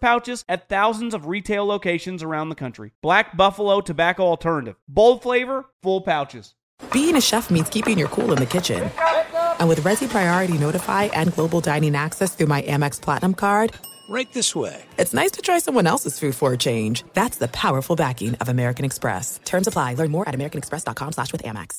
pouches at thousands of retail locations around the country. Black Buffalo Tobacco Alternative. Bold flavor, full pouches. Being a chef means keeping your cool in the kitchen. And with Resy Priority Notify and Global Dining Access through my Amex Platinum card, Right this way. It's nice to try someone else's food for a change. That's the powerful backing of American Express. Terms apply. Learn more at americanexpress.com slash with Amex.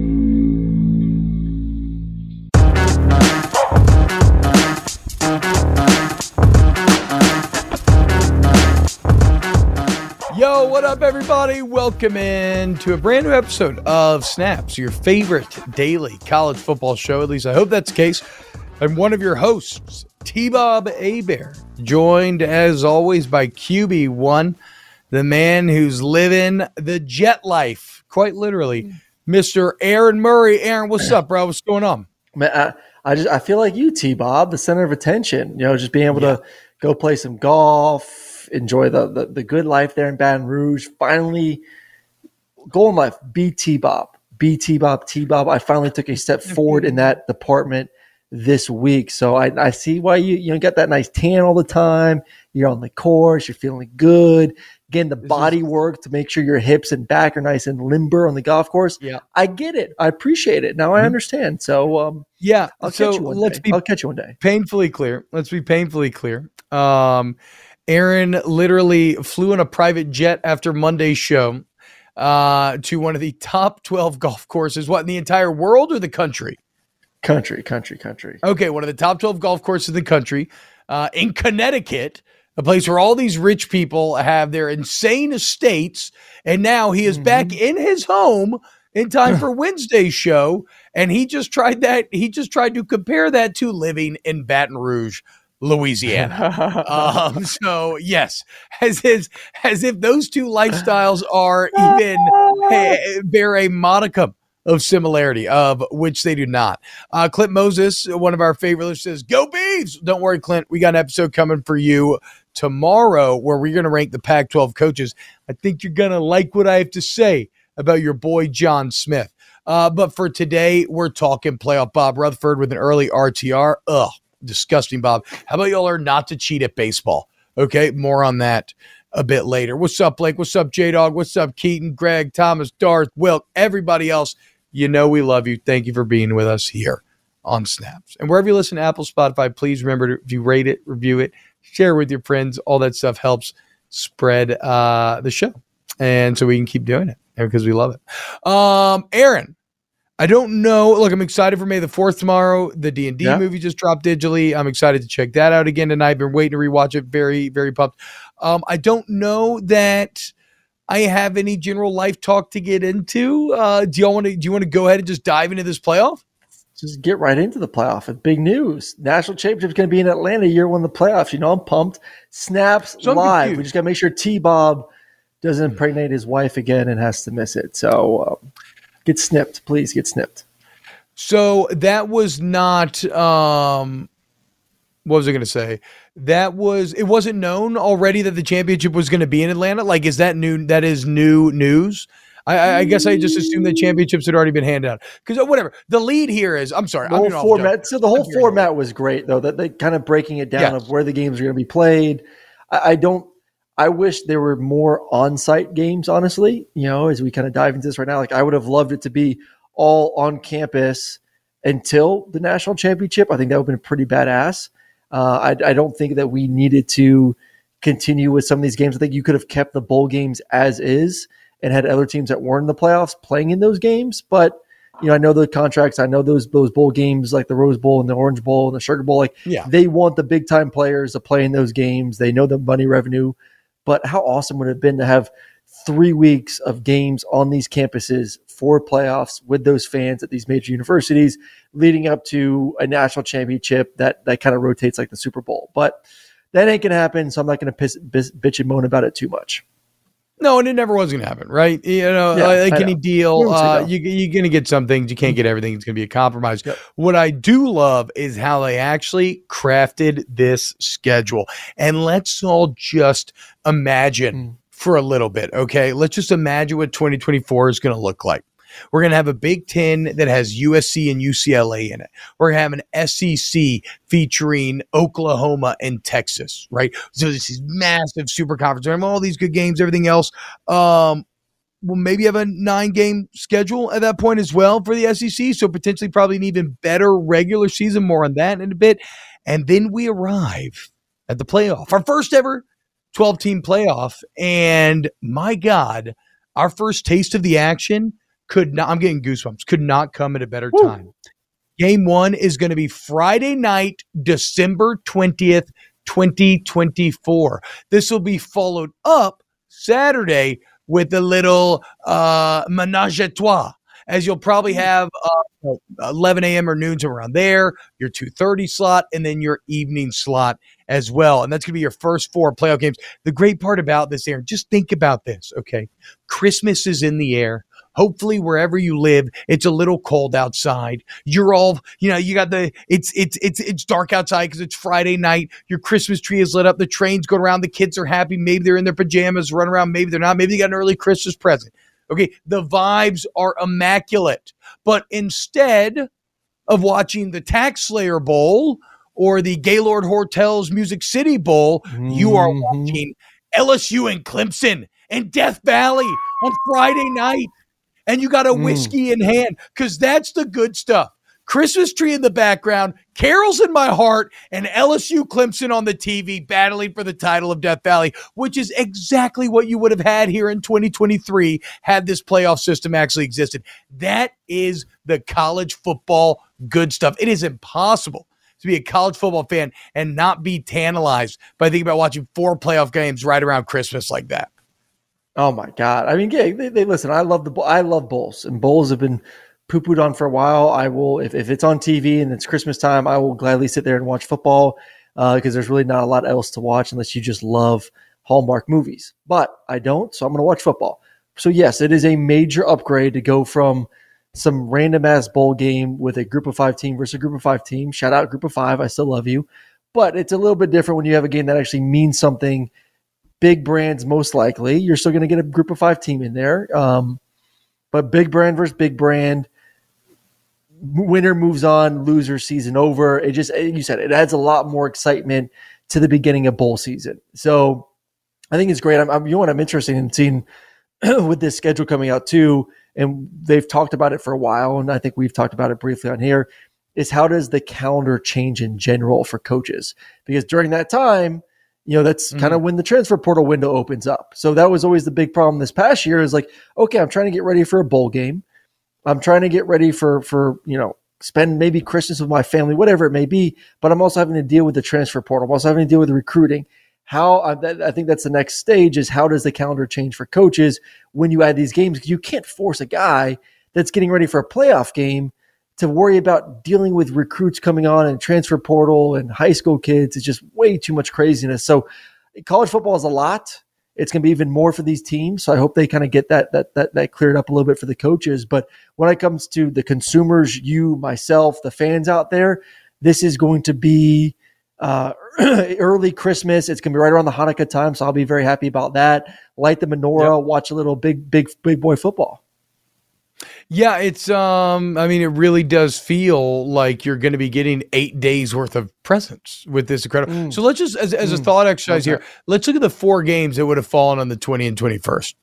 Up, everybody? Welcome in to a brand new episode of Snaps, your favorite daily college football show. At least I hope that's the case. I'm one of your hosts, T Bob Hebert, joined as always by QB1, the man who's living the jet life, quite literally, mm. Mr. Aaron Murray. Aaron, what's up, bro? What's going on? Man, I, I just I feel like you, T Bob, the center of attention. You know, just being able Yeah. to go play some golf, enjoy the, the the good life there in Baton Rouge. Finally, goal in life, be T Bob, be T Bob, T Bob. I finally took a step forward in that department this week. So I, I see why you you know get that nice tan all the time. You're on the course, you're feeling good, getting the body work to make sure your hips and back are nice and limber on the golf course. Yeah. I get it. I appreciate it. Now I Mhm. understand. So um, Yeah. I'll so catch you one let's day. be I'll catch you one day. painfully clear. Let's be painfully clear. Um, Aaron literally flew in a private jet after Monday's show uh, to one of the top 12 golf courses, what, in the entire world or the country? Country, country, country. Okay, one of the top 12 golf courses in the country uh, in Connecticut, a place where all these rich people have their insane estates. And now he is back in his home in time for Wednesday's show. And he just tried that. He just tried to compare that to living in Baton Rouge, Louisiana. um, so yes, as is, as if those two lifestyles are even eh, bear a modicum of similarity, of which they do not. Uh, Clint Moses, one of our favorite says, "Go Beavs!" Don't worry, Clint. We got an episode coming for you tomorrow where we're going to rank the Pac-12 coaches. I think you're going to like what I have to say about your boy John Smith. Uh, but for today, we're talking playoff Bob Rutherford with an early RTR. Ugh, disgusting, Bob. How about y'all learn not to cheat at baseball? Okay, more on that a bit later. What's up, Blake? What's up, J Dog? What's up, Keaton, Greg, Thomas, Darth, Wilk, everybody else? You know we love you. Thank you for being with us here on Snaps. And wherever you listen to Apple, Spotify, please remember to if you rate it, review it, share it with your friends. All that stuff helps spread uh, the show. And so we can keep doing it because we love it. Um, Aaron, I don't know. Look, I'm excited for May the 4th tomorrow. The D&D movie just dropped digitally. I'm excited to check that out again tonight. I've Been waiting to rewatch it. Very, very pumped. Um, I don't know that I have any general life talk to get into. Uh, do y'all want to do you want to go ahead and just dive into this playoff? Just get right into the playoff. And big news. National championship's going to be in Atlanta year one of the playoffs. You know, I'm pumped. Snaps So I'm live. confused. We just got to make sure T Bob doesn't impregnate his wife again and has to miss it. So um, get snipped. Please get snipped. So that was not um what was I going to say? That was it wasn't known already that the championship was going to be in Atlanta. Like, is that new? That is new news. I, I, guess I just assumed that championships had already been handed out because whatever. The lead here is. I'm sorry. The I'm whole the format. So the whole format was great, though. That they kind of breaking it down Yes. of where the games are going to be played. I, I don't. I wish there were more on-site games. Honestly, you know, as we kind of dive into this right now, like I would have loved it to be all on campus until the national championship. I think that would have been pretty badass. Uh, I, I don't think that we needed to continue with some of these games. I think you could have kept the bowl games as is and had other teams that weren't in the playoffs playing in those games. But you know, I know the contracts. I know those those bowl games like the Rose Bowl and the Orange Bowl and the Sugar Bowl. Like, Yeah. they want the big time players to play in those games. They know the money revenue. But how awesome would it have been to have three weeks of games on these campuses for playoffs with those fans at these major universities, leading up to a national championship that that kind of rotates like the Super Bowl. But that ain't gonna happen. So I'm not gonna piss, bitch and moan about it too much. No, and it never was going to happen, right? You know, Yeah, like I any know. deal, Who wants to uh, you, you're going to get some things. You can't get everything. It's going to be a compromise. Yep. What I do love is how they actually crafted this schedule. And let's all just imagine Mm. for a little bit, okay? Let's just imagine what 2024 is going to look like. We're going to have a Big Ten that has USC and UCLA in it. We're going to have an SEC featuring Oklahoma and Texas, right? So this is massive super conference. We have all these good games, everything else. Um, we'll maybe have a nine game schedule at that point as well for the SEC. So potentially probably an even better regular season. More on that in a bit. And then we arrive at the playoff, our first ever 12 team playoff. And my God, our first taste of the action could not, I'm getting goosebumps, could not come at a better Woo. time. Game one is going to be Friday night, December 20th, 2024. This will be followed up Saturday with a little uh, menage a trois, as you'll probably have uh, 11 a.m. or noon to around there, your 2:30 slot, and then your evening slot as well. And that's going to be your first four playoff games. The great part about this, Aaron, just think about this. Okay, Christmas is in the air. Hopefully, wherever you live, it's a little cold outside. You're all, you know, you got the it's it's it's it's dark outside because it's Friday night. Your Christmas tree is lit up. The trains go around. The kids are happy. Maybe they're in their pajamas, run around. Maybe they're not. Maybe they got an early Christmas present. Okay, the vibes are immaculate. But instead of watching the Tax Slayer Bowl or the Gaylord Hotels Music City Bowl, you are Mhm. watching LSU and Clemson and Death Valley on Friday night. And you got a Mm. whiskey in hand because that's the good stuff. Christmas tree in the background, carols in my heart, and LSU Clemson on the TV battling for the title of Death Valley, which is exactly what you would have had here in 2023 had this playoff system actually existed. That is the college football good stuff. It is impossible to be a college football fan and not be tantalized by thinking about watching four playoff games right around Christmas like that. Oh my god! I mean, yeah, they, they listen. I love the I love bowls, and bowls have been poo pooed on for a while. I will if, if it's on TV and it's Christmas time, I will gladly sit there and watch football uh, because there's really not a lot else to watch unless you just love Hallmark movies. But I don't, so I'm going to watch football. So yes, it is a major upgrade to go from some random ass bowl game with a group of five team versus a group of five team. Shout out group of five. I still love you. But it's a little bit different when you have a game that actually means something. Big brands, most likely. You're still going to get a group of five team in there. Um, but big brand versus big brand. Winner moves on, loser season over. It just, you said it adds a lot more excitement to the beginning of bowl season. So I think it's great. I'm, I'm you know what I'm interested in seeing with this schedule coming out too, and they've talked about it for a while, and I think we've talked about it briefly on here. Is how does the calendar change in general for coaches? Because during that time, you know, that's kind of mm-hmm. when the transfer portal window opens up. So that was always the big problem this past year. Is like, okay, I'm trying to get ready for a bowl game. I'm trying to get ready for for you know spend maybe Christmas with my family, whatever it may be. But I'm also having to deal with the transfer portal. I'm also having to deal with recruiting. How uh, I, I think that's the next stage is how does the calendar change for coaches when you add these games? Because you can't force a guy that's getting ready for a playoff game to worry about dealing with recruits coming on and transfer portal and high school kids. It's just way too much craziness. So college football is a lot. It's going to be even more for these teams. So I hope they kind of get that, that that that cleared up a little bit for the coaches. But when it comes to the consumers, you, myself, the fans out there, this is going to be uh, early Christmas. It's going to be right around the Hanukkah time, so I'll be very happy about that. Light the menorah, watch a little big, big, big boy football. Yeah, it's um I mean it really does feel like you're going to be getting 8 days worth of presents with this incredible. Mm. So let's just as, as a Mm. thought exercise Okay. here, let's look at the four games that would have fallen on the 20 and 21st.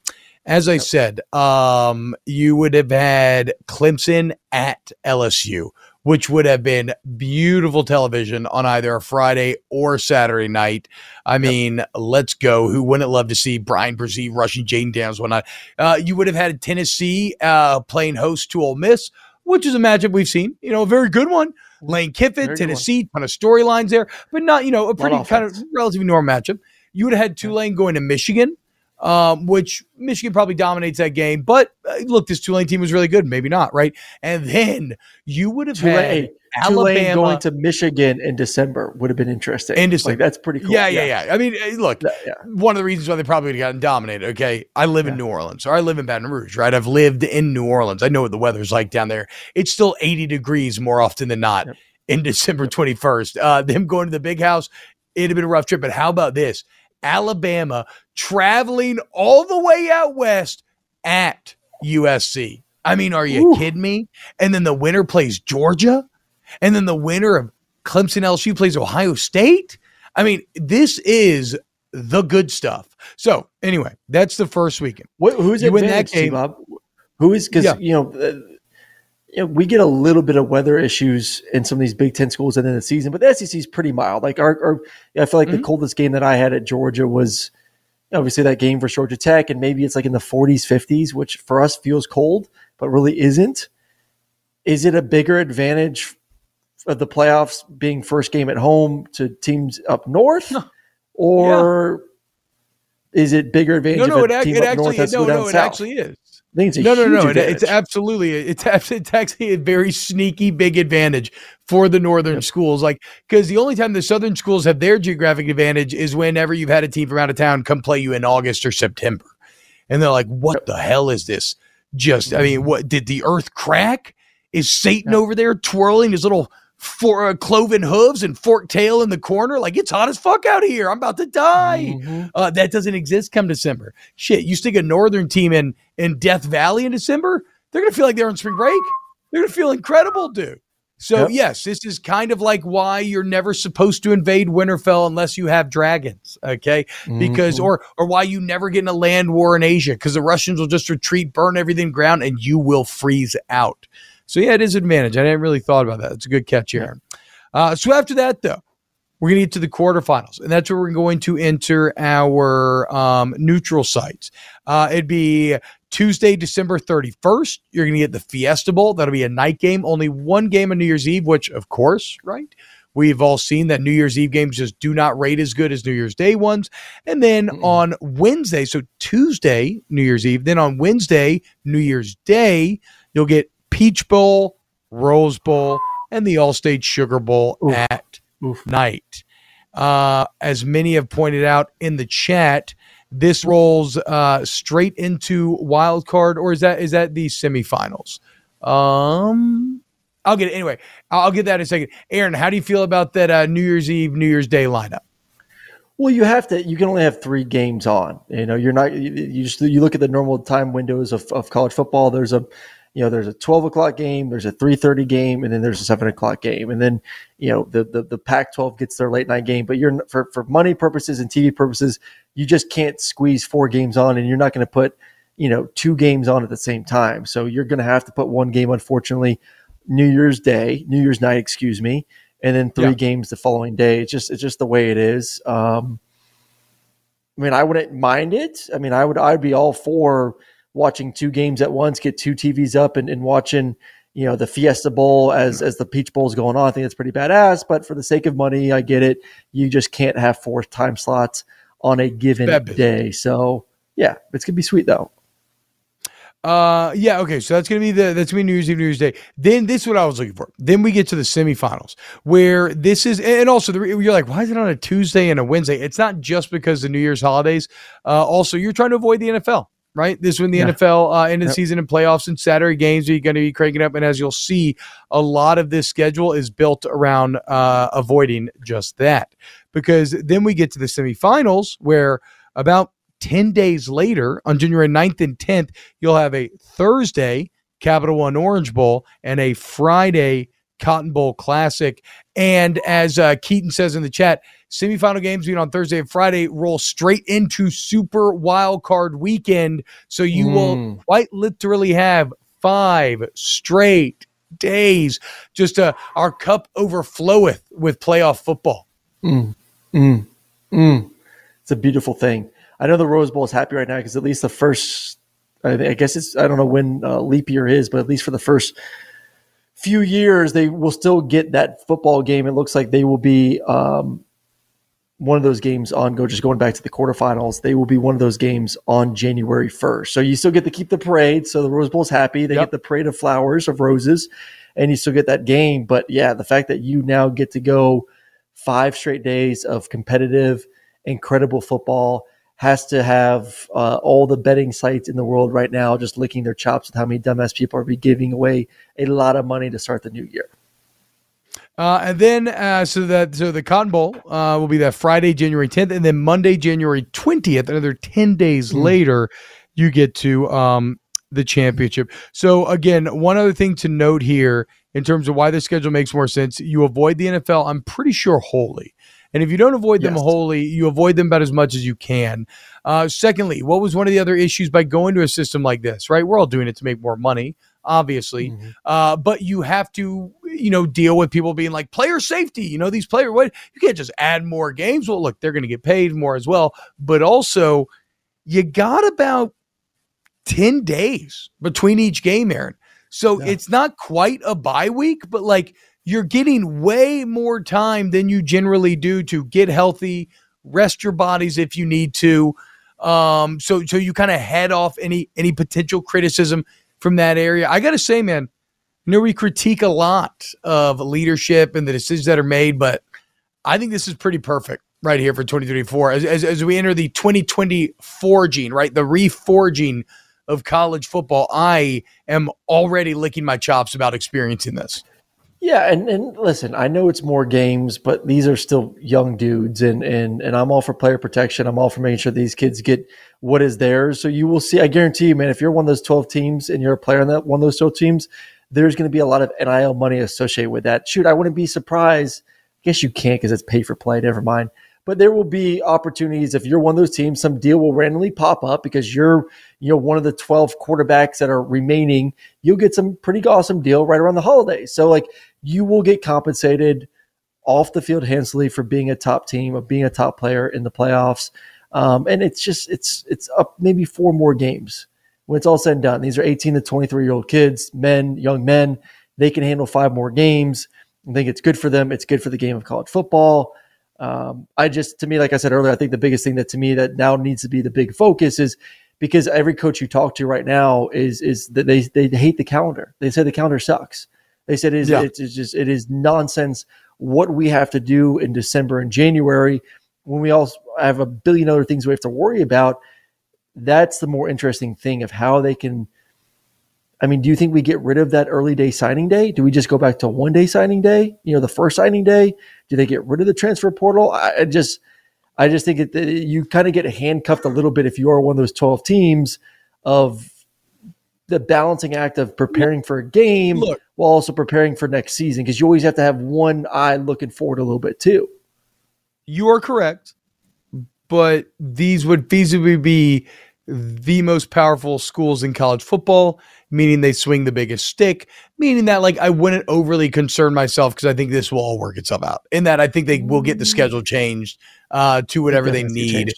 As I said, um you would have had Clemson at LSU, which would have been beautiful television on either a Friday or Saturday night. I mean, let's go. Who wouldn't love to see Bryan Bresee rushing Jane Downs, whatnot? Uh, you would have had Tennessee uh, playing host to Ole Miss, which is a matchup we've seen. You know, a very good one. Lane Kiffin, Very Tennessee, ton of storylines there, but not you know a pretty kind of relatively normal matchup. You would have had Tulane going to Michigan, um, which Michigan probably dominates that game. But uh, look, this Tulane team was really good. Maybe not, right? And then you would have had Tulane Alabama going to Michigan in December would have been interesting. In December. Like, that's pretty cool. Yeah, yeah, yeah. I mean, look, Yeah, yeah. one of the reasons why they probably would have gotten dominated. Okay, I live in New Orleans, or I live in Baton Rouge, right? I've lived in New Orleans. I know what the weather's like down there. It's still 80 degrees more often than not Yep. in December 21st. Uh, them going to the big house, it'd have been a rough trip. But how about this? Alabama traveling all the way out west at USC. I mean, are you Ooh. kidding me? And then the winner plays Georgia, and then the winner of Clemson LSU plays Ohio State. I mean, this is the good stuff. So, anyway, that's the first weekend. What, who's You win that game. T-Bob? Who is because Yeah. you know, uh, you know, we get a little bit of weather issues in some of these Big Ten schools at the end of the season, but the SEC is pretty mild. Like our, our I feel like the Mhm. coldest game that I had at Georgia was obviously that game for Georgia Tech, and maybe it's like in the 40s, 50s, which for us feels cold, but really isn't. Is it a bigger advantage of the playoffs being first game at home to teams up north, or is it bigger advantage No, no, it, ac- it actually, no, no, it south? actually is. I think it's No, no, no. It's absolutely, it's, it's actually a very sneaky big advantage for the northern schools. Like, because the only time the southern schools have their geographic advantage is whenever you've had a team from out of town come play you in August or September. And they're like, what the hell is this? Just, I mean, what did the earth crack? Is Satan over there twirling his little for uh, cloven hooves and forked tail in the corner? Like, it's hot as fuck out here. I'm about to die. Mhm. Uh, that doesn't exist come December. Shit, you stick a northern team in in Death Valley in December, they're gonna feel like they're on spring break. They're gonna feel incredible, dude. So Yep. yes, this is kind of like why you're never supposed to invade Winterfell unless you have dragons, okay? Because Mhm. or or why you never get in a land war in Asia because the Russians will just retreat, burn everything ground, and you will freeze out. So yeah, it is an advantage. I didn't really thought about that. It's a good catch, Aaron. Uh, so after that, though, we're going to get to the quarterfinals, and that's where we're going to enter our um, neutral sites. Uh, it'd be Tuesday, December 31st. You're going to get the Fiesta Bowl. That'll be a night game, only one game on New Year's Eve, which, of course, right? We've all seen that New Year's Eve games just do not rate as good as New Year's Day ones. And then on Wednesday, so Tuesday, New Year's Eve, then on Wednesday, New Year's Day, you'll get Peach Bowl, Rose Bowl, and the Allstate Sugar Bowl Oof. at Oof. night. Uh, as many have pointed out in the chat, this rolls uh, straight into wild card, or is that is that the semifinals? Um, I'll get it anyway. I'll I'll get that in a second. Aaron, how do you feel about that uh, New Year's Eve, New Year's Day lineup? Well, you have to. You can only have three games on. You know, you're not. You, you just you look at the normal time windows of, of college football. There's a, you know, there's a 12 o'clock game, there's a 3:30 game, and then there's a seven o'clock game, and then you know the the, the Pac-12 gets their late night game. But you're for for money purposes and TV purposes, you just can't squeeze four games on, and you're not going to put you know two games on at the same time. So you're going to have to put one game, unfortunately, New Year's Day, New Year's night, excuse me, and then three Yeah. games the following day. It's just it's just the way it is. Um, I mean, I wouldn't mind it. I mean, I would I'd be all for watching two games at once, get two TVs up and, and watching, you know, the Fiesta Bowl as as the Peach Bowl is going on. I think it's pretty badass. But for the sake of money, I get it. You just can't have four time slots on a given Bad business. day. So yeah, it's gonna be sweet though. Uh, yeah, okay. So that's gonna be the that's gonna be New Year's Eve, New Year's Day. Then this is what I was looking for. Then we get to the semifinals where this is, and also the, you're like, why is it on a Tuesday and a Wednesday? It's not just because the New Year's holidays. Uh, also you're trying to avoid the NFL, right? This is when the Yeah. NFL uh, end of the Yep. season and playoffs and Saturday games are going to be cranking up. And as you'll see, a lot of this schedule is built around uh, avoiding just that. Because then we get to the semifinals where about 10 days later on January 9th and 10th, you'll have a Thursday Capital One Orange Bowl and a Friday Cotton Bowl Classic. And as uh, Keaton says in the chat, semifinal games being on Thursday and Friday roll straight into Super Wild Card Weekend. So you Mm. will quite literally have five straight days. Just uh, our cup overfloweth with playoff football. Mm, mm, mm. It's a beautiful thing. I know the Rose Bowl is happy right now because at least the first, I, I guess it's, I don't know when uh, leap year is, but at least for the first few years, they will still get that football game. It looks like they will be um, one of those games on go, just going back to the quarterfinals. They will be one of those games on January 1st. So you still get to keep the parade. So the Rose Bowl's happy. They Yep. get the parade of flowers, of roses, and you still get that game. But yeah, the fact that you now get to go five straight days of competitive, incredible football has to have uh, all the betting sites in the world right now just licking their chops with how many dumbass people are be giving away a lot of money to start the new year. Uh, and then uh, so that so the Cotton Bowl uh, will be that Friday, January 10th, and then Monday, January 20th. Another 10 days later, you get to um, the championship. So again, one other thing to note here in terms of why the schedule makes more sense, you avoid the NFL. I'm pretty sure wholly. And if you don't avoid them Yes. wholly, you avoid them about as much as you can. Uh, secondly, what was one of the other issues by going to a system like this, right? We're all doing it to make more money, obviously. Uh, but you have to, you know, deal with people being like player safety. You know, these players, what you can't just add more games. Well, look, they're going to get paid more as well. But also, you got about 10 days between each game, Aaron. So Yeah. it's not quite a bye week, but like you're getting way more time than you generally do to get healthy, rest your bodies if you need to. Um, so so you kind of head off any any potential criticism from that area. I gotta say, man, you know, we critique a lot of leadership and the decisions that are made, but I think this is pretty perfect right here for 2024 as, as, as we enter the 2024 gene, right? The reforging of college football. I am already licking my chops about experiencing this. Yeah, and, and listen, I know it's more games, but these are still young dudes, and and and I'm all for player protection. I'm all for making sure these kids get what is theirs. So you will see. I guarantee you, man, if you're one of those 12 teams and you're a player on that one of those 12 teams, there's going to be a lot of NIL money associated with that. Shoot, I wouldn't be surprised. I guess you can't because it's pay for play. Never mind. But there will be opportunities if you're one of those teams. Some deal will randomly pop up because you're you know one of the 12 quarterbacks that are remaining. You'll get some pretty awesome deal right around the holidays. So like you will get compensated off the field handsomely for being a top team, of being a top player in the playoffs. Um, and it's just it's it's up maybe four more games when it's all said and done. These are 18 to 23 year old kids, men, young men. They can handle five more games. I think it's good for them. It's good for the game of college football. Um, I just, to me, like I said earlier, I think the biggest thing that to me that now needs to be the big focus is because every coach you talk to right now is is that they they hate the calendar. They say the calendar sucks. They said it is Yeah. it's, it's just it is nonsense what we have to do in December and January when we all have a billion other things we have to worry about. That's the more interesting thing of how they can. I mean, do you think we get rid of that early day signing day? Do we just go back to one day signing day? You know, the first signing day. Do they get rid of the transfer portal? I, I just, I just think it, that you kind of get handcuffed a little bit if you are one of those twelve teams of the balancing act of preparing for a game Look. while also preparing for next season because you always have to have one eye looking forward a little bit too. You are correct, but these would feasibly be the most powerful schools in college football, meaning they swing the biggest stick, meaning that like I wouldn't overly concern myself because I think this will all work itself out. In that I think they will get the schedule changed uh, to whatever they need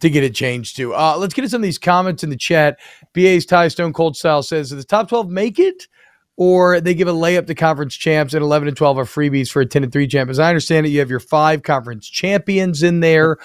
to get it changed to. Uh, let's get to some of these comments in the chat. BA's Ty Stone Cold Style says, does the top 12 make it? Or they give a layup to conference champs and 11 and 12 are freebies for a 10 and 3 champ. As I understand it, you have your five conference champions in there,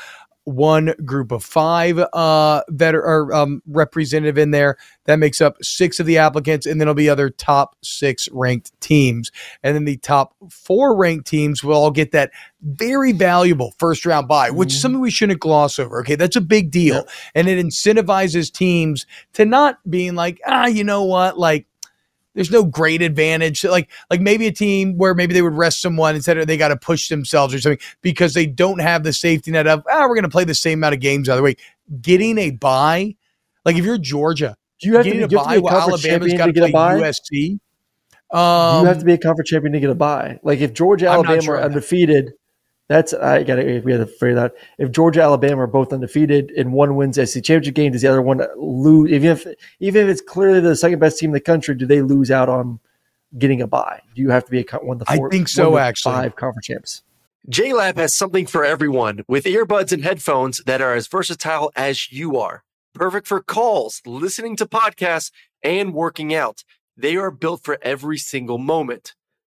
one group of five uh, that are um, representative in there. That makes up six of the applicants, and then there'll be other top six ranked teams. And then the top four ranked teams will all get that very valuable first round bye which is something we shouldn't gloss over. Okay, that's a big deal. And it incentivizes teams to not being like, ah, you know what, like, there's no great advantage. Like like maybe a team where maybe they would rest someone instead of they got to push themselves or something because they don't have the safety net of ah we're going to play the same amount of games either way. Getting a bye, like if you're Georgia Do you have to, be, a do you have bye to be a while conference Alabama's got to play a bye? USC? you Um, have to be a conference champion to get a bye. Like if Georgia, Alabama sure are undefeated, that's I got to we have to figure that. If Georgia, Alabama are both undefeated and one wins the SEC championship game, does the other one lose? Even if even if it's clearly the second best team in the country, do they lose out on getting a bye? Do you have to be a one of the I think so, one of the actually. five conference champs. JLab has something for everyone with earbuds and headphones that are as versatile as you are. Perfect for calls, listening to podcasts, and working out. They are built for every single moment.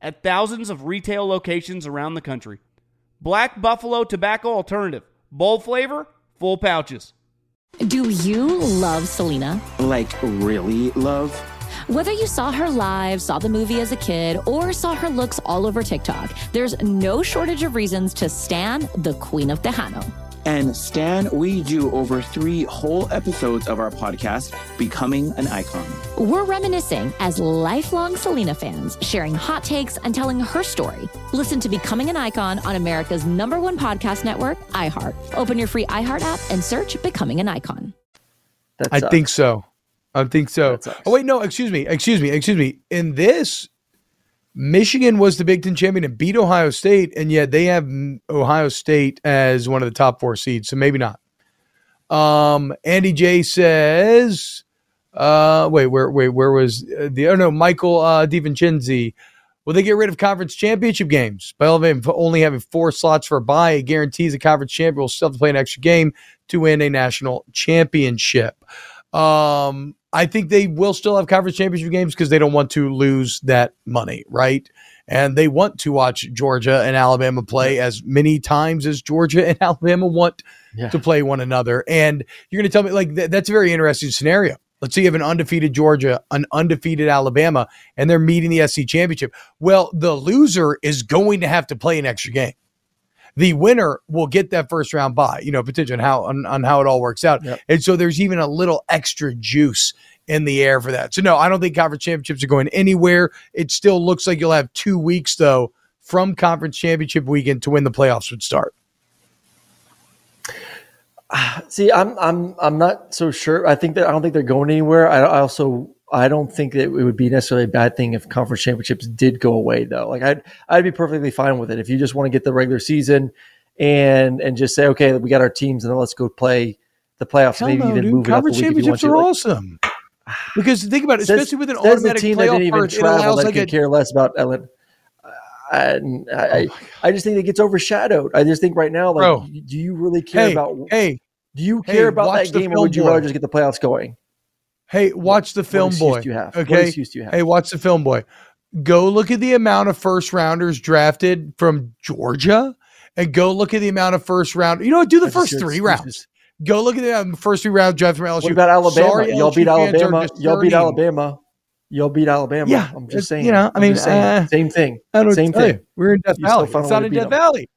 at thousands of retail locations around the country. Black Buffalo Tobacco Alternative. Bold flavor, full pouches. Do you love Selena? Like, really love? Whether you saw her live, saw the movie as a kid, or saw her looks all over TikTok, there's no shortage of reasons to stan the Queen of Tejano. And Stan, we do over three whole episodes of our podcast, Becoming an Icon. We're reminiscing as lifelong Selena fans, sharing hot takes and telling her story. Listen to Becoming an Icon on America's number one podcast network, iHeart. Open your free iHeart app and search Becoming an Icon. That I sucks. think so. I think so. Oh wait, no, excuse me, excuse me, excuse me. In this, Michigan was the Big Ten champion and beat Ohio State, and yet they have Ohio State as one of the top four seeds, so maybe not. Um, Andy J says, uh, wait, where, wait, where was uh, the? Oh no, Michael uh, DiVincenzi. Will they get rid of conference championship games by only having four slots for a bye? It guarantees a conference champion will still have to play an extra game to win a national championship. Um, I think they will still have conference championship games because they don't want to lose that money, right? And they want to watch Georgia and Alabama play as many times as Georgia and Alabama want Yeah. to play one another. And you're going to tell me, like, th- that's a very interesting scenario. Let's say you have an undefeated Georgia, an undefeated Alabama, and they're meeting the SC championship. Well, the loser is going to have to play an extra game the winner will get that first round bye, you know, potentially on how on, on how it all works out. Yep. And so there's even a little extra juice in the air for that. So no, I don't think conference championships are going anywhere. It still looks like you'll have two weeks though from conference championship weekend to when the playoffs would start. See, I'm I'm I'm not so sure. I think that I don't think they're going anywhere. I, I also I don't think that it would be necessarily a bad thing if conference championships did go away though. Like I'd I'd be perfectly fine with it if you just want to get the regular season and and just say, okay, we got our teams, and then let's go play the playoffs. Hell maybe no, even dude. move it up Conference you want championships are Like, awesome. Because think about it, says- especially with an says the automatic team that didn't even it travel that like could a care less about Ellen. Uh, and Oh I, I, I just think it gets overshadowed. I just think right now, like, Bro. do you really care hey, about? hey, do you hey, care about that game, or would you rather just get the playoffs going? Hey, watch the film boy. Okay. excuse do you have? Hey, watch the film boy. Go look at the amount of first rounders drafted from Georgia and go look at the amount of first round. You know what? Do the first three rounds. Go look at the um, first three rounds drafted from LSU. What about Alabama? Sorry, Y'all beat Alabama. Y'all beat. Alabama. Y'all beat Alabama. Yeah, I'm just saying. you know, I mean, uh, same thing. I don't know Same what to tell thing. you. We're in Death Valley. It's not in Death. Valley.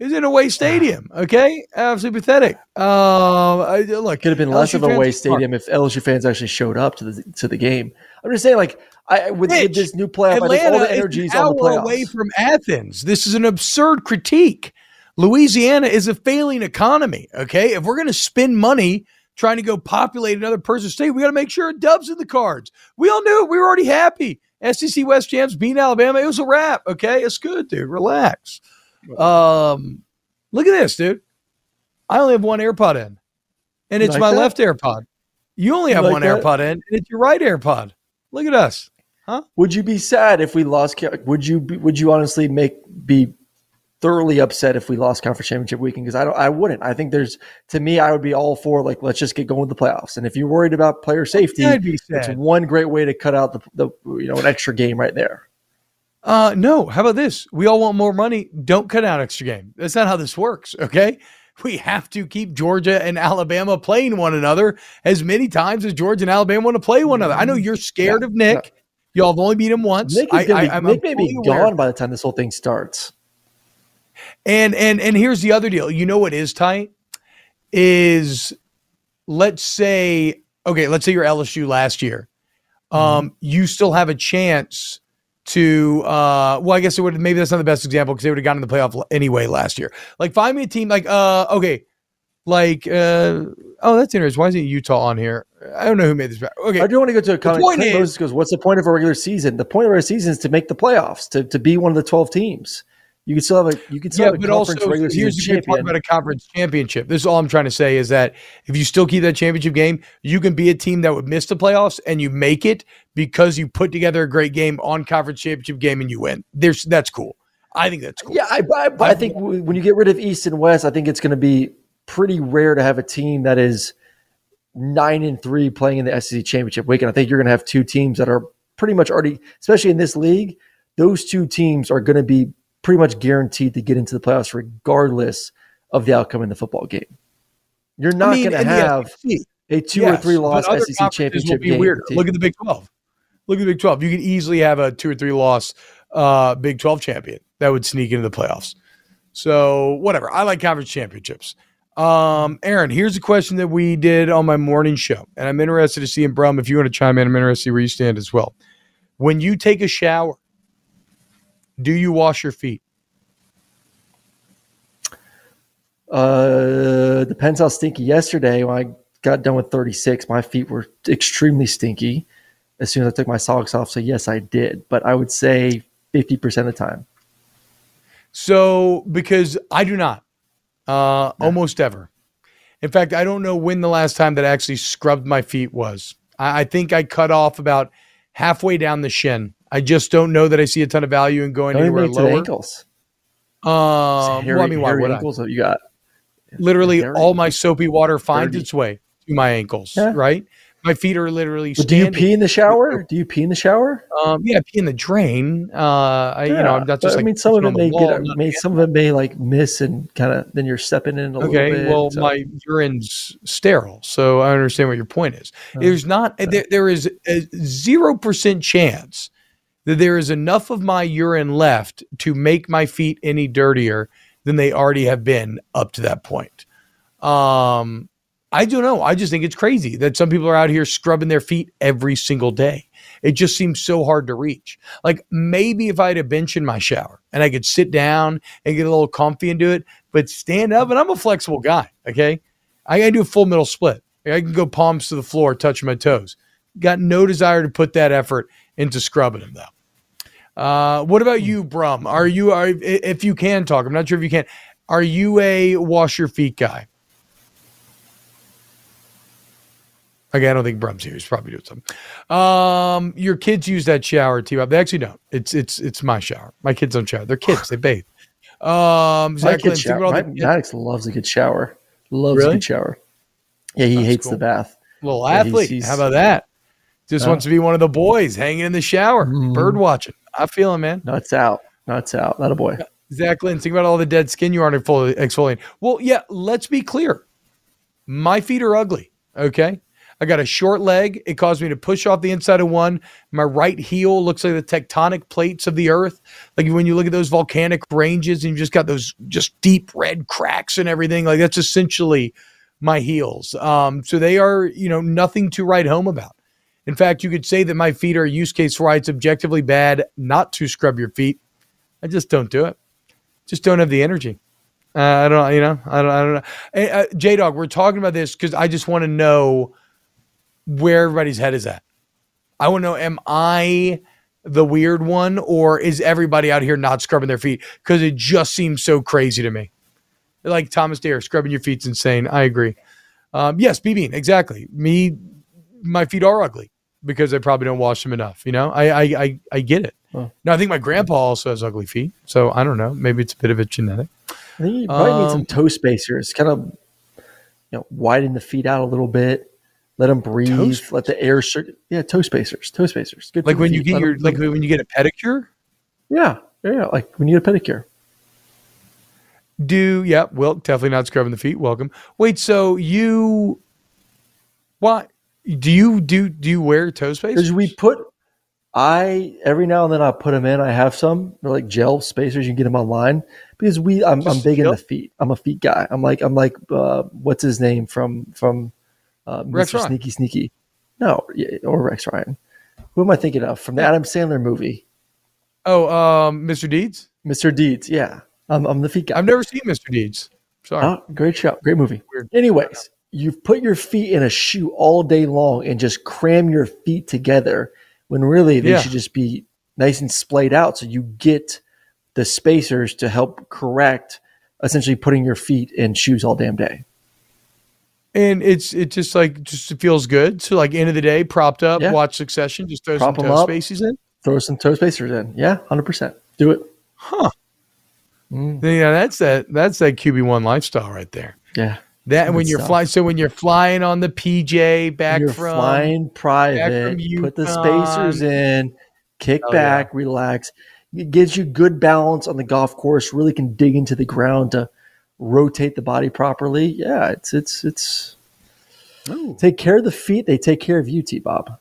It's in a away stadium. Okay, absolutely pathetic. Um, I, look, Could have been less LSU of a away stadium if LSU fans actually showed up to the to the game. I'm just saying, like, I with, with this new playoff, I think all the is energy is on the playoffs. away from Athens. This is an absurd critique. Louisiana is a failing economy. Okay, if we're going to spend money trying to go populate another person's state, we got to make sure it Dubs in the cards. We all knew it. We were already happy. SEC West champs beating Alabama. It was a wrap. Okay, it's good, dude. Relax. Um, look at this, dude. I only have one AirPod in, and it's like my that? left AirPod. You only have like one that? AirPod in, and it's your right AirPod. Look at us. Huh? Would you be sad if we lost? Would you? Be, would you honestly make be thoroughly upset if we lost conference championship weekend? Because I don't. I wouldn't. I think there's to me, I would be all for like let's just get going with the playoffs. And if you're worried about player safety, I'd be it's one great way to cut out the, the you know an extra game right there. Uh, no. How about this? We all want more money. Don't cut out extra game. That's not how this works. Okay. We have to keep Georgia and Alabama playing one another as many times as Georgia and Alabama want to play one another. I know you're scared of Nick. Y'all have only beat him once. Nick I, be, I, I'm, Nick may be aware. gone by the time this whole thing starts. And and and here's the other deal. You know what is tight is let's say okay, let's say you're LSU last year. Um, you still have a chance to uh well, I guess it would maybe that's not the best example because they would have gotten in the playoff anyway last year. Like find me a team like uh okay, like uh oh that's interesting. Why is it Utah on here? I don't know who made this. back. Okay, I do want to go to a comment. point Clint is- Moses goes, "What's the point of a regular season? The point of a regular season is to make the playoffs, to, to be one of the twelve teams. You can still have a you can still yeah, have a but also regular here's season the great part champion. about a conference championship. This is all I'm trying to say is that if you still keep that championship game, you can be a team that would miss the playoffs and you make it because you put together a great game on conference championship game and you win. There's that's cool. I think that's cool. Yeah, I, I, but I think when you get rid of East and West, I think it's going to be pretty rare to have a team that is nine and three playing in the SEC championship weekend. I think you're going to have two teams that are pretty much already, especially in this league, those two teams are going to be pretty much guaranteed to get into the playoffs regardless of the outcome in the football game. You're not mean, going to have a two or three loss SEC championship game. Look at the Big Twelve. Look at the Big Twelve. You could easily have a two or three loss uh, Big Twelve champion that would sneak into the playoffs. So whatever. I like conference championships. Um, Aaron, here's a question that we did on my morning show, and I'm interested to see in Brum if you want to chime in. I'm interested to see where you stand as well. When you take a shower, do you wash your feet? Uh, depends how stinky. Yesterday, when I got done with 36, my feet were extremely stinky as soon as I took my socks off. So, yes, I did. But I would say 50% of the time. So, because I do not, uh, almost ever. In fact, I don't know when the last time that I actually scrubbed my feet was. I, I think I cut off about halfway down the shin. I just don't know that I see a ton of value in going Don't anywhere make it to the lower. ankles. Um, hairy, well, I mean, why would I? ankles that you got. Literally, all my soapy water finds Dirty. its way to my ankles. Yeah. Right, my feet are literally. But do you pee in the shower? Do you pee in the shower? Um, yeah, I pee in the drain. Uh, I, you know, Yeah, I'm not but just. I mean, some of it may wall, get, may, some of it may like miss and kind of then you're stepping in a little Okay, bit. well, so- my urine's sterile, so I understand what your point is. There's not there, there is a zero percent chance that there is enough of my urine left to make my feet any dirtier than they already have been up to that point. Um, I don't know. I just think it's crazy that some people are out here scrubbing their feet every single day. It just seems so hard to reach. Like maybe if I had a bench in my shower and I could sit down and get a little comfy and do it, but stand up and I'm a flexible guy. Okay. I gotta do a full middle split. I can go palms to the floor, touch my toes. Got no desire to put that effort into scrubbing them though. Uh, what about you, Brum? Are you are if you can talk? I'm not sure if you can. Are you a wash your feet guy? Again, I don't think Brum's here. He's probably doing something. Um, your kids use that shower, T. They actually don't. It's it's it's my shower. My kids don't shower. They're kids. They bathe. Um, My Zach kid shower. My, the- Maddox loves a good shower. Loves Really? a good shower. Yeah, he That's hates cool. the bath. little Yeah, athlete. he's- How about that? Just Yeah. wants to be one of the boys hanging in the shower, Mhm. bird watching. I feel him, man. Nuts out. Nuts out. Not a boy. Zach Lynn, think about all the dead skin you aren't exfoli- exfoliating. Well, yeah, let's be clear. My feet are ugly. Okay. I got a short leg. It caused me to push off the inside of one. My right heel looks like the tectonic plates of the earth. Like when you look at those volcanic ranges and you just got those just deep red cracks and everything. Like that's essentially my heels. Um, so they are, you know, nothing to write home about. In fact, you could say that my feet are a use case why it's objectively bad not to scrub your feet. I just don't do it. Just don't have the energy. Uh, I don't, you know, I don't, I don't know. Uh, J Dog, we're talking about this because I just want to know where everybody's head is at. I want to know, am I the weird one or is everybody out here not scrubbing their feet? Because it just seems so crazy to me. Like Thomas Dare, scrubbing your feet's insane. I agree. Um, yes, BB, exactly. Me, my feet are ugly because I probably don't wash them enough. You know, I I I, I get it. Huh. No, I think my grandpa also has ugly feet, so I don't know. Maybe it's a bit of a genetic. I think you probably need Um, some toe spacers. Kind of, you know, widen the feet out a little bit. Let them breathe. Let the air circulate. Yeah, toe spacers. Toe spacers. Good. Like when you get Let your like when you get a pedicure. yeah, yeah, like when you get a pedicure. Do yeah, well, definitely not scrubbing the feet. Welcome. Wait, so you what do you do? Do you wear toe spacers? Because we put, I every now and then I put them in. I have some They're like gel spacers. You can get them online because we. I'm, I'm big in the feet. I'm a feet guy. I'm like I'm like uh, what's his name from from uh, Rex Mr. Ryan. Sneaky Sneaky. No, or Rex Ryan. Who am I thinking of from the Adam Sandler movie? Oh, um, Mr. Deeds. Mr. Deeds. Yeah, I'm, I'm the feet guy. I've never seen Mr. Deeds. Sorry. Oh, great show. Great movie. Weird. Anyways, you've put your feet in a shoe all day long and just cram your feet together when really they Yeah. should just be nice and splayed out so you get the spacers to help correct essentially putting your feet in shoes all damn day. And it's it just like just feels good. So like end of the day, propped up, Yeah. watch Succession, just throw Prop some toe up. spaces in. Throw some toe spacers in. Yeah, 100%. Do it. Huh. Mm. Yeah, that's that that's that QB one lifestyle right there. Yeah. That Good when you're flying, so when you're flying on the PJ back You're from flying private, put the spacers in, kick Oh, back, relax. It gives you good balance on the golf course. Really can dig into the ground to rotate the body properly. Yeah, it's it's it's. Take care of the feet. They take care of you, T. Bob.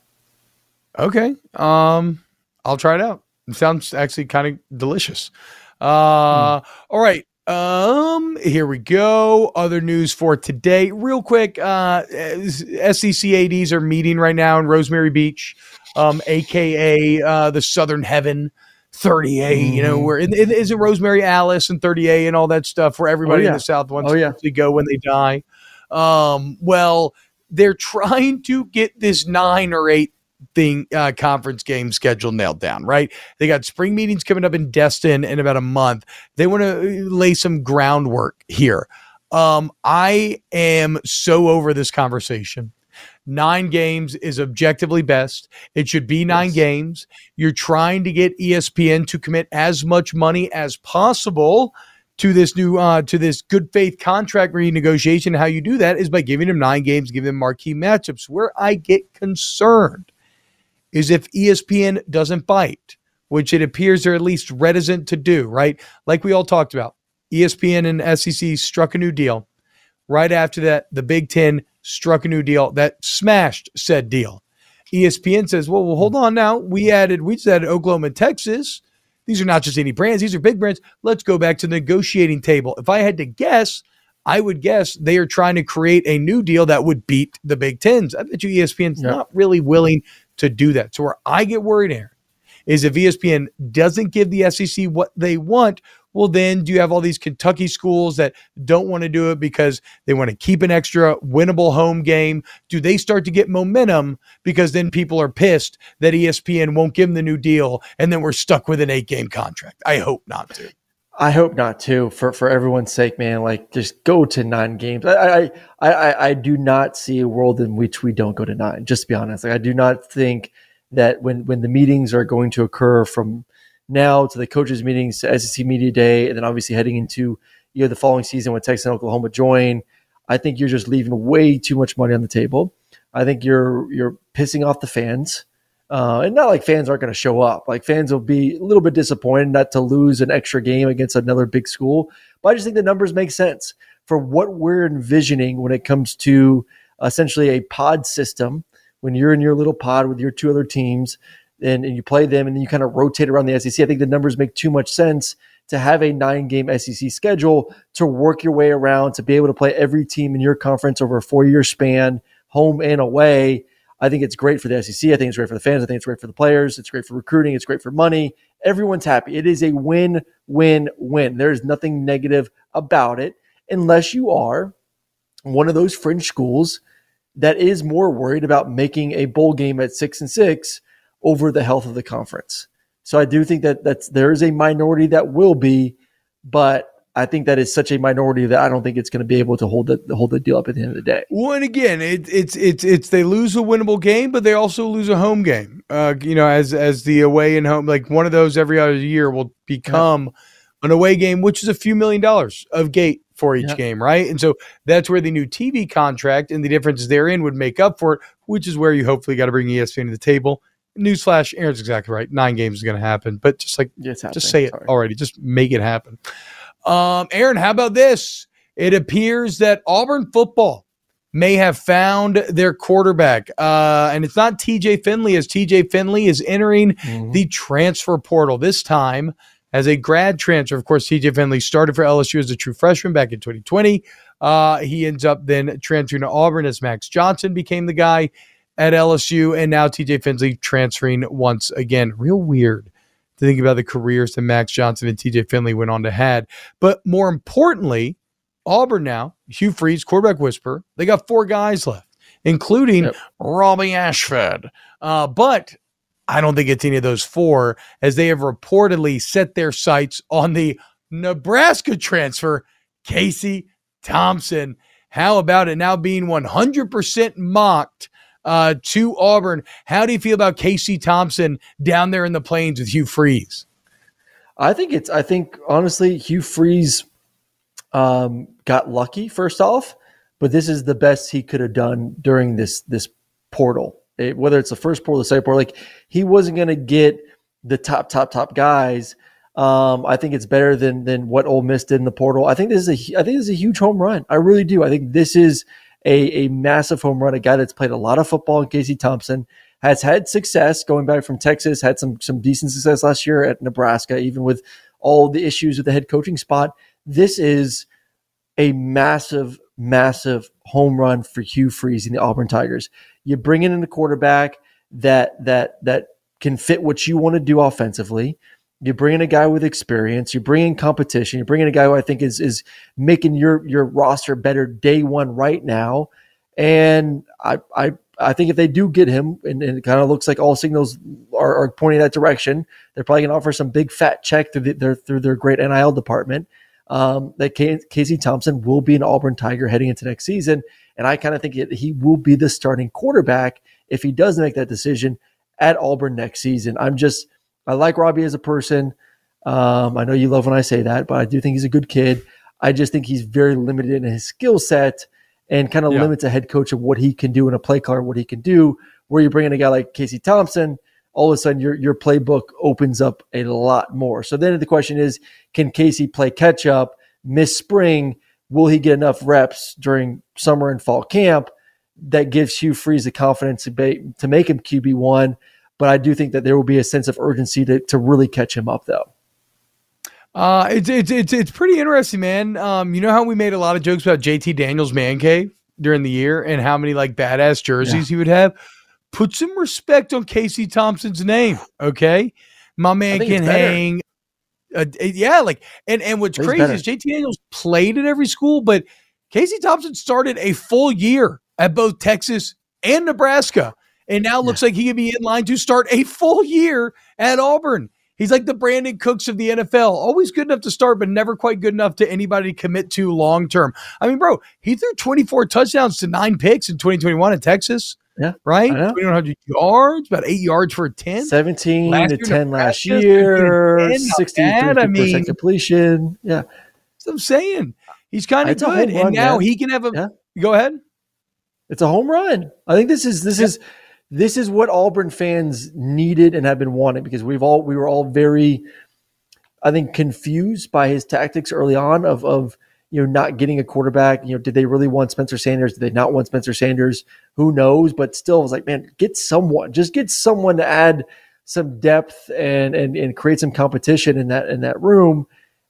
Okay. Um, I'll try it out. It sounds actually kind of delicious. Uh, all right. Um, here we go. Other news for today, real quick. Uh, SEC ads are meeting right now in Rosemary Beach, um, aka uh, the Southern Heaven. 30A, you know, Mhm. where it, it Rosemary Alys and 30A and all that stuff where everybody in yeah. the South wants Oh, yeah. to go when they die. Um, well, they're trying to get this nine or eight thing uh, conference game schedule nailed down, right? They got spring meetings coming up in Destin in about a month. They want to lay some groundwork here. Um, I am so over this conversation. Nine games is objectively best. It should be nine Yes. games. You're trying to get ESPN to commit as much money as possible to this new uh, to this good faith contract renegotiation. How you do that is by giving them nine games, giving them marquee matchups. Where I get concerned is if ESPN doesn't bite, which it appears they're at least reticent to do, right? Like we all talked about, ESPN and SEC struck a new deal. Right after that, the Big Ten struck a new deal that smashed said deal. ESPN says, well, well, hold on now. We added, we just added Oklahoma and Texas. These are not just any brands, these are big brands. Let's go back to the negotiating table. If I had to guess, I would guess they are trying to create a new deal that would beat the Big Tens. I bet you ESPN's Yeah. not really willing to do that. So where I get worried, Aaron, is if ESPN doesn't give the SEC what they want, well, then do you have all these Kentucky schools that don't want to do it because they want to keep an extra winnable home game? Do they start to get momentum because then people are pissed that ESPN won't give them the new deal and then we're stuck with an eight game contract? I hope not to. I hope not too. For for everyone's sake, man. Like just go to nine games. I I I, I do not see a world in which we don't go to nine. Just to be honest, like I do not think that when when the meetings are going to occur from now to the coaches meetings to SEC media day, and then obviously heading into you know the following season when Texas and Oklahoma join, I think you're just leaving way too much money on the table. I think you're you're pissing off the fans. Uh, and not like fans aren't going to show up. Like fans will be a little bit disappointed not to lose an extra game against another big school. But I just think the numbers make sense for what we're envisioning when it comes to essentially a pod system. When you're in your little pod with your two other teams and, and you play them and then you kind of rotate around the SEC, I think the numbers make too much sense to have a nine game SEC schedule to work your way around, to be able to play every team in your conference over a four year span, home and away I think it's great for the SEC. I think it's great for the fans. I think it's great for the players. It's great for recruiting. It's great for money. Everyone's happy. It is a win, win, win. There's nothing negative about it unless you are one of those fringe schools that is more worried about making a bowl game at six and six over the health of the conference. So I do think that that's there is a minority that will be, but I think that is such a minority that I don't think it's going to be able to hold the hold the deal up at the end of the day. Well, and again, it, it's it's it's they lose a winnable game, but they also lose a home game. Uh, you know, as as the away and home, like one of those every other year will become yeah. an away game, which is a few million dollars of gate for each yeah. game, right? And so that's where the new TV contract and the differences therein would make up for it, which is where you hopefully got to bring ESPN to the table. Newsflash, Aaron's exactly right. Nine games is going to happen, but just like just say it Sorry. already, just make it happen. Um, Aaron, how about this? It appears that Auburn football may have found their quarterback. Uh, and it's not TJ Finley, as TJ Finley is entering mm-hmm. the transfer portal this time as a grad transfer. Of course, TJ Finley started for LSU as a true freshman back in 2020. Uh, he ends up then transferring to Auburn as Max Johnson became the guy at LSU. And now TJ Finley transferring once again. Real weird to think about the careers that Max Johnson and TJ Finley went on to had. But more importantly, Auburn now, Hugh Freeze, quarterback whisper, they got four guys left, including yep. Robbie Ashford. Uh, but I don't think it's any of those four, as they have reportedly set their sights on the Nebraska transfer, Casey Thompson. How about it now being 100% mocked uh, to Auburn. How do you feel about Casey Thompson down there in the plains with Hugh Freeze? I think it's. I think honestly, Hugh Freeze um, got lucky first off, but this is the best he could have done during this this portal. It, whether it's the first portal, the second portal, like he wasn't going to get the top, top, top guys. Um, I think it's better than than what Ole Miss did in the portal. I think this is a I think this is a huge home run. I really do. I think this is a, a massive home run, a guy that's played a lot of football, Casey Thompson, has had success going back from Texas, had some some decent success last year at Nebraska, even with all the issues with the head coaching spot. This is a massive, massive home run for Hugh Freeze and the Auburn Tigers. You bring in a quarterback that that that can fit what you want to do offensively. You bring in a guy with experience. You bring in competition. You bring in a guy who I think is is making your your roster better day one right now. And I I I think if they do get him, and, and it kind of looks like all signals are, are, pointing that direction, they're probably going to offer some big fat check through the, their through their great NIL department. Um, that Casey Thompson will be an Auburn Tiger heading into next season, and I kind of think he will be the starting quarterback if he does make that decision at Auburn next season. I'm just I like Robbie as a person. Um, I know you love when I say that, but I do think he's a good kid. I just think he's very limited in his skill set and kind of yeah. limits a head coach of what he can do in a play caller, what he can do. Where you bring in a guy like Casey Thompson, all of a sudden your your playbook opens up a lot more. So then the question is, can Casey play catch up, miss spring? Will he get enough reps during summer and fall camp that gives Hugh Freeze the confidence to, be, to make him QB one? But I do think that there will be a sense of urgency to, to really catch him up, though. Uh, it's, it's, it's, it's pretty interesting, man. Um, you know how we made a lot of jokes about JT Daniels' man cave during the year and how many like badass jerseys yeah. he would have? Put some respect on Casey Thompson's name, okay? My man can hang. Uh, yeah, like and and what's crazy better. is JT Daniels played at every school, but Casey Thompson started a full year at both Texas and Nebraska and now looks yeah. like he could be in line to start a full year at Auburn. He's like the Brandin Cooks of the NFL. Always good enough to start, but never quite good enough to anybody to commit to long term. I mean, bro, he threw 24 touchdowns to nine picks in 2021 in Texas. Yeah. Right? 2,100 yards, about eight yards for a 10. 17 Last to 10 last year, 17 to 10, not 63% I mean- completion. Yeah. That's what I'm saying. He's kind of good. home And run, now man. he can have a. Yeah. Go ahead. It's a home run. I think this is this is this is what Auburn fans needed and have been wanting because we've all we were all very I think confused by his tactics early on of of you know not getting a quarterback. You know, did they really want Spencer Sanders? Did they not want Spencer Sanders? Who knows? But still, I was like, man, get someone. Just get someone to add some depth and and and create some competition in that in that room.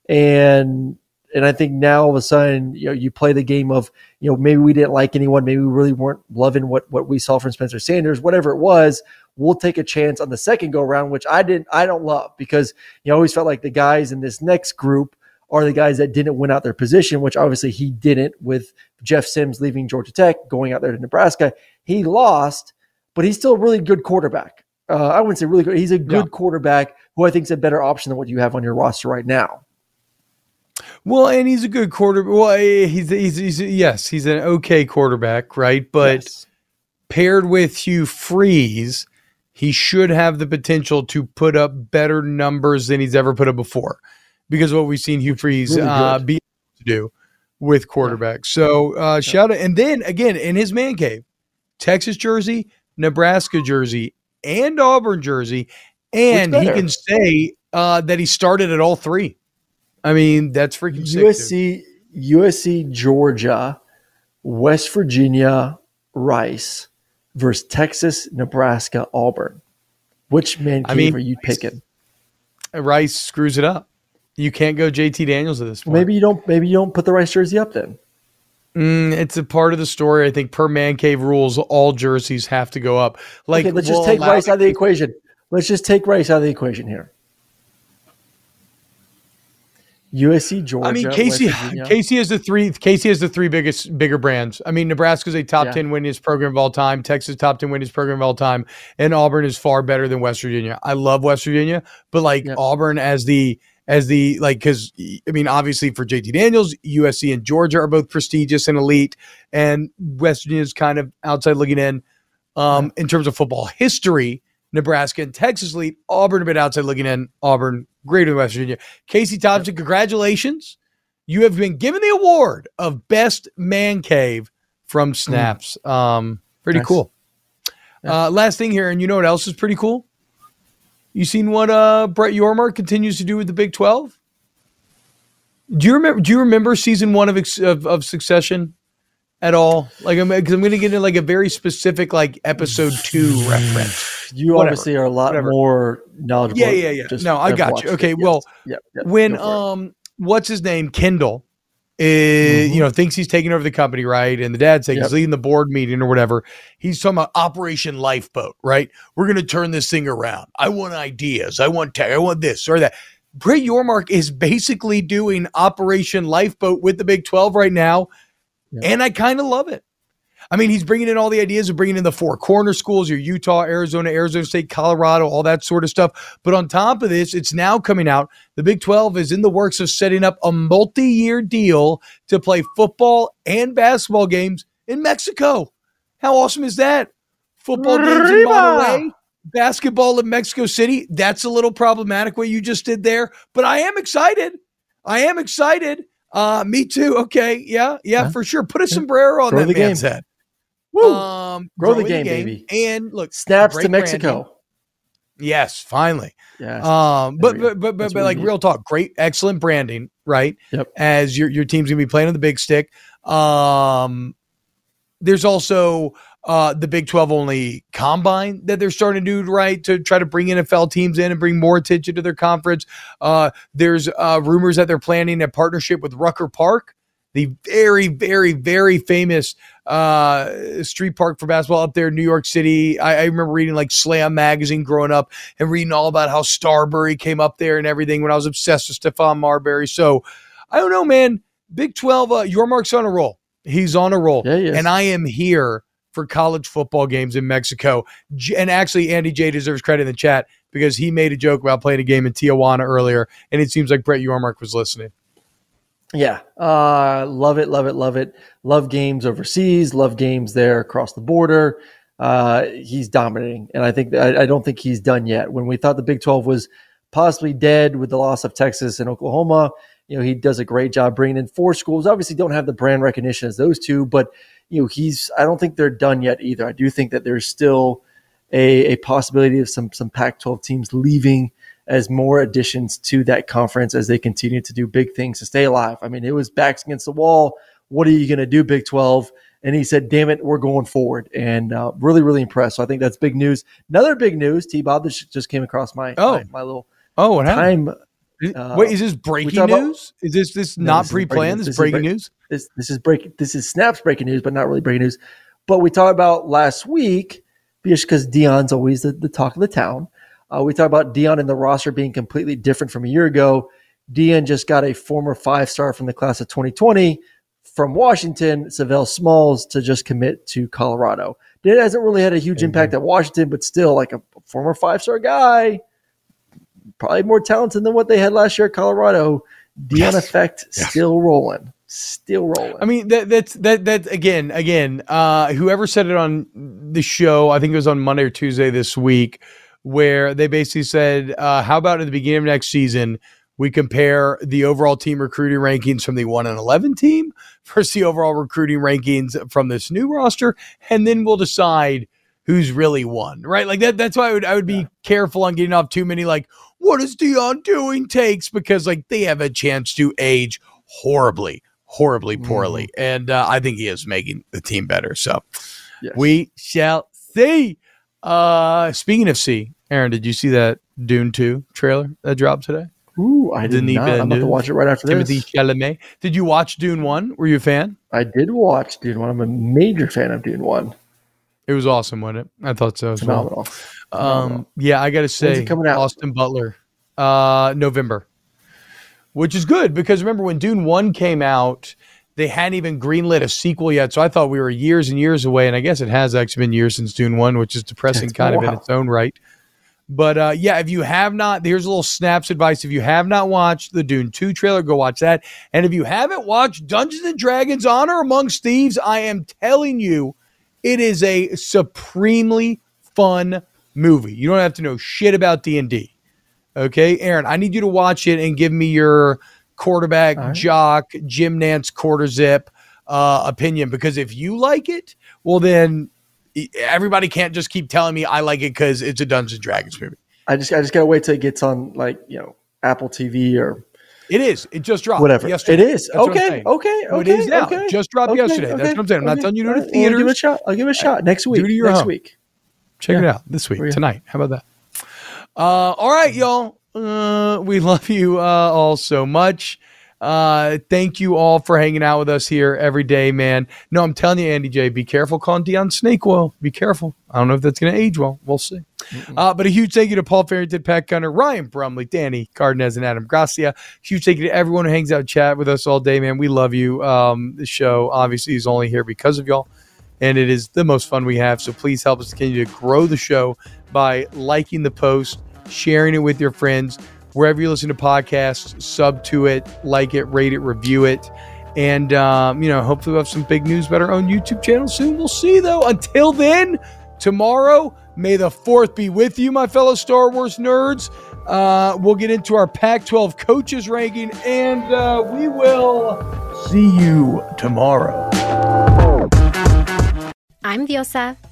And and I think now all of a sudden, you know, you play the game of, you know, maybe we didn't like anyone, maybe we really weren't loving what what we saw from Spencer Sanders, whatever it was. We'll take a chance on the second go round, which I didn't, I don't love because you always felt like the guys in this next group are the guys that didn't win out their position, which obviously he didn't with Jeff Sims leaving Georgia Tech, going out there to Nebraska. He lost, but he's still a really good quarterback. Uh, I wouldn't say really good. He's a good quarterback who I think is a better option than what you have on your roster right now. Well, and he's a good quarter. Well, eh, he's, he's, he's yes, he's an okay quarterback, right? But paired with Hugh Freeze, he should have the potential to put up better numbers than he's ever put up before, because of what we've seen Hugh Freeze Really uh, be able to do with quarterbacks. So uh, shout out, and then again in his man cave, Texas jersey, Nebraska jersey, and Auburn jersey, and he can say uh, that he started at all three. I mean, that's freaking sick. dude. USC, USC, Georgia, West Virginia, Rice versus Texas, Nebraska, Auburn. Which man I cave mean, are you picking? Rice screws it up. You can't go JT Daniels at this point. Maybe you don't. Maybe you don't put the Rice jersey up then. Mm, it's a part of the story. I think per man cave rules, all jerseys have to go up. Like, okay, let's we'll just take Rice out of the equation. Let's just take Rice out of the equation here. USC, Georgia. I mean, Casey. Casey has the three. Casey has the three biggest, bigger brands. I mean, Nebraska's a top Yeah. ten winningest program of all time. Texas top ten winningest program of all time, and Auburn is far better than West Virginia. I love West Virginia, but like Yep. Auburn as the as the like because I mean, obviously for JT Daniels, USC and Georgia are both prestigious and elite, and West Virginia is kind of outside looking in. Um, in terms of football history, Nebraska and Texas lead. Auburn a bit outside looking in. Auburn greater than West Virginia. Casey Thompson, congratulations. You have been given the award of best man cave from Snaps. Um, pretty Nice. cool. Uh, last thing here, and you know what else is pretty cool? You seen what uh, Brett Yormark continues to do with the Big Twelve? Do you remember? Do you remember season one of of, of Succession at all? Like, I'm because I'm going to get into like a very specific like episode two reference. You Whatever. obviously are a lot Whatever. more knowledgeable. Yeah, yeah, yeah. No, I got you. Okay, Yes. well, Yep, yep, when um, what's his name, Kendall, is, you know, thinks he's taking over the company, right? And the dad's saying Mm-hmm. Yep. he's leading the board meeting or whatever. He's talking about Operation Lifeboat, right? We're going to turn this thing around. I want ideas. I want tech. I want this or that. Brett Yormark is basically doing Operation Lifeboat with the Big 12 right now. And I kind of love it. I mean, he's bringing in all the ideas of bringing in the four corner schools, your Utah, Arizona, Arizona State, Colorado, all that sort of stuff. But on top of this, it's now coming out. The Big 12 is in the works of setting up a multi year deal to play football and basketball games in Mexico. How awesome is that? Football games in Arriba! Monterrey, basketball in Mexico City. That's a little problematic what you just did there, but I am excited. I am excited. Uh, me too. Okay. Yeah. Yeah, for sure. Put a sombrero on Grow that the man's game. head. Woo! Um, Grow the growing game, baby. And look, Snaps to Mexico. branding. Yes, finally. Yes. Um, but There we go. but but but, but like need. real talk, great, excellent branding, right? Yep. As your your team's gonna be playing on the big stick. Um, there's also uh the Big 12 only combine that they're starting to do right to try to bring NFL teams in and bring more attention to their conference. Uh, there's uh rumors that they're planning a partnership with Rucker Park, the very very very famous uh street park for basketball up there in New York City. I, I remember reading like Slam magazine growing up and reading all about how Starbury came up there and everything when I was obsessed with Stephon Marbury. So I don't know, man. Big 12, uh, Yormark's on a roll. He's on a roll. Yeah. And I am here for college football games in Mexico. And actually, Andy J deserves credit in the chat. because he made a joke about playing a game in Tijuana earlier, and it seems like Brett Yormark was listening. Yeah, uh, love it, love it, love it. Love games overseas. Love games there across the border. Uh, he's dominating, and I think I, I don't think he's done yet. When we thought the Big Twelve was possibly dead with the loss of Texas and Oklahoma, you know he does a great job bringing in four schools. Obviously, don't have the brand recognition as those two, but you know he's. I don't think they're done yet either. I do think that there's still a, a possibility of some some Pac-12 teams leaving as more additions to that conference as they continue to do big things to stay alive. I mean, it was backs against the wall. What are you going to do, Big 12? And he said, damn it, we're going forward. And uh, really, really impressed. So I think that's big news. Another big news, T Bob, this just came across my, oh. my, my, little oh, what time. Uh, Wait, is this breaking news? About, is this this no, not pre planned? This, is breaking break, news? This, this is breaking. This is Snaps breaking news, but not really breaking news. But we talked about last week because Deion's always the, the talk of the town. Uh, we talked about Deion and the roster being completely different from a year ago. Deion just got a former five star from the class of 2020 from Washington, Sav'ell Smalls, to just commit to Colorado. It hasn't really had a huge mm-hmm. impact at Washington, but still, like a former five star guy, probably more talented than what they had last year at Colorado. Deion yes. effect yes. still rolling still rolling. I mean that that's that that again again uh whoever said it on the show, I think it was on Monday or Tuesday this week where they basically said, uh, how about at the beginning of next season, we compare the overall team recruiting rankings from the 1 and 11 team versus the overall recruiting rankings from this new roster, and then we'll decide who's really won, right? Like that. That's why I would I would be yeah. careful on getting off too many like what is Deion doing takes because like they have a chance to age horribly, horribly poorly, mm. and uh, I think he is making the team better. So yes. we shall see. Uh, speaking of C, Aaron, did you see that Dune 2 trailer that dropped today? Ooh, I did not. I'm about to watch it right after Timothy this. Chalamet. Did you watch Dune 1? Were you a fan? I did watch Dune 1. I'm a major fan of Dune 1. It was awesome, wasn't it? I thought so as Phenomenal. well. Um, yeah, I got to say, coming out? Austin Butler, uh, November, which is good because remember when Dune 1 came out – they hadn't even greenlit a sequel yet. So I thought we were years and years away. And I guess it has actually been years since Dune 1, which is depressing kind of in its own right. But uh, yeah, if you have not, here's a little snaps advice. If you have not watched the Dune 2 trailer, go watch that. And if you haven't watched Dungeons and Dragons Honor Among Thieves, I am telling you, it is a supremely fun movie. You don't have to know shit about D&D. Okay, Aaron, I need you to watch it and give me your quarterback, right. jock, Jim Nantz quarter zip uh, opinion. Because if you like it, well, then everybody can't just keep telling me I like it because it's a Dungeons and Dragons movie. I just I just gotta wait till it gets on like you know Apple TV or. It is. It just dropped. Whatever. Yesterday. It is. Okay. Okay. Okay. it is now. Okay. Just dropped okay, yesterday. Okay, That's what I'm saying. I'm not telling you to go to theaters. I'll give it a shot. I'll give it a shot next week. Do it your next home. week. Check yeah. it out this week tonight. How about that? Uh, all right, y'all. Uh, we love you uh, all so much. Uh, thank you all for hanging out with us here every day, man. No, I'm telling you, Andy J, be careful calling Deion snake oil. Be careful. I don't know if that's going to age well. We'll see. Uh, but a huge thank you to Paul Farrington, Pat Gunner, Ryan Brumley, Danny Cardenas, and Adam Gracia. Huge thank you to everyone who hangs out chat with us all day, man. We love you. Um, the show obviously is only here because of y'all, and it is the most fun we have. So please help us continue to grow the show by liking the post, sharing it with your friends wherever you listen to podcasts, sub to it, like it, rate it, review it. And, um, you know, hopefully we'll have some big news about our own YouTube channel soon. We'll see, though. Until then, tomorrow, may the 4th be with you, my fellow Star Wars nerds. Uh, we'll get into our Pac 12 coaches ranking, and uh, we will see you tomorrow. I'm Diosa.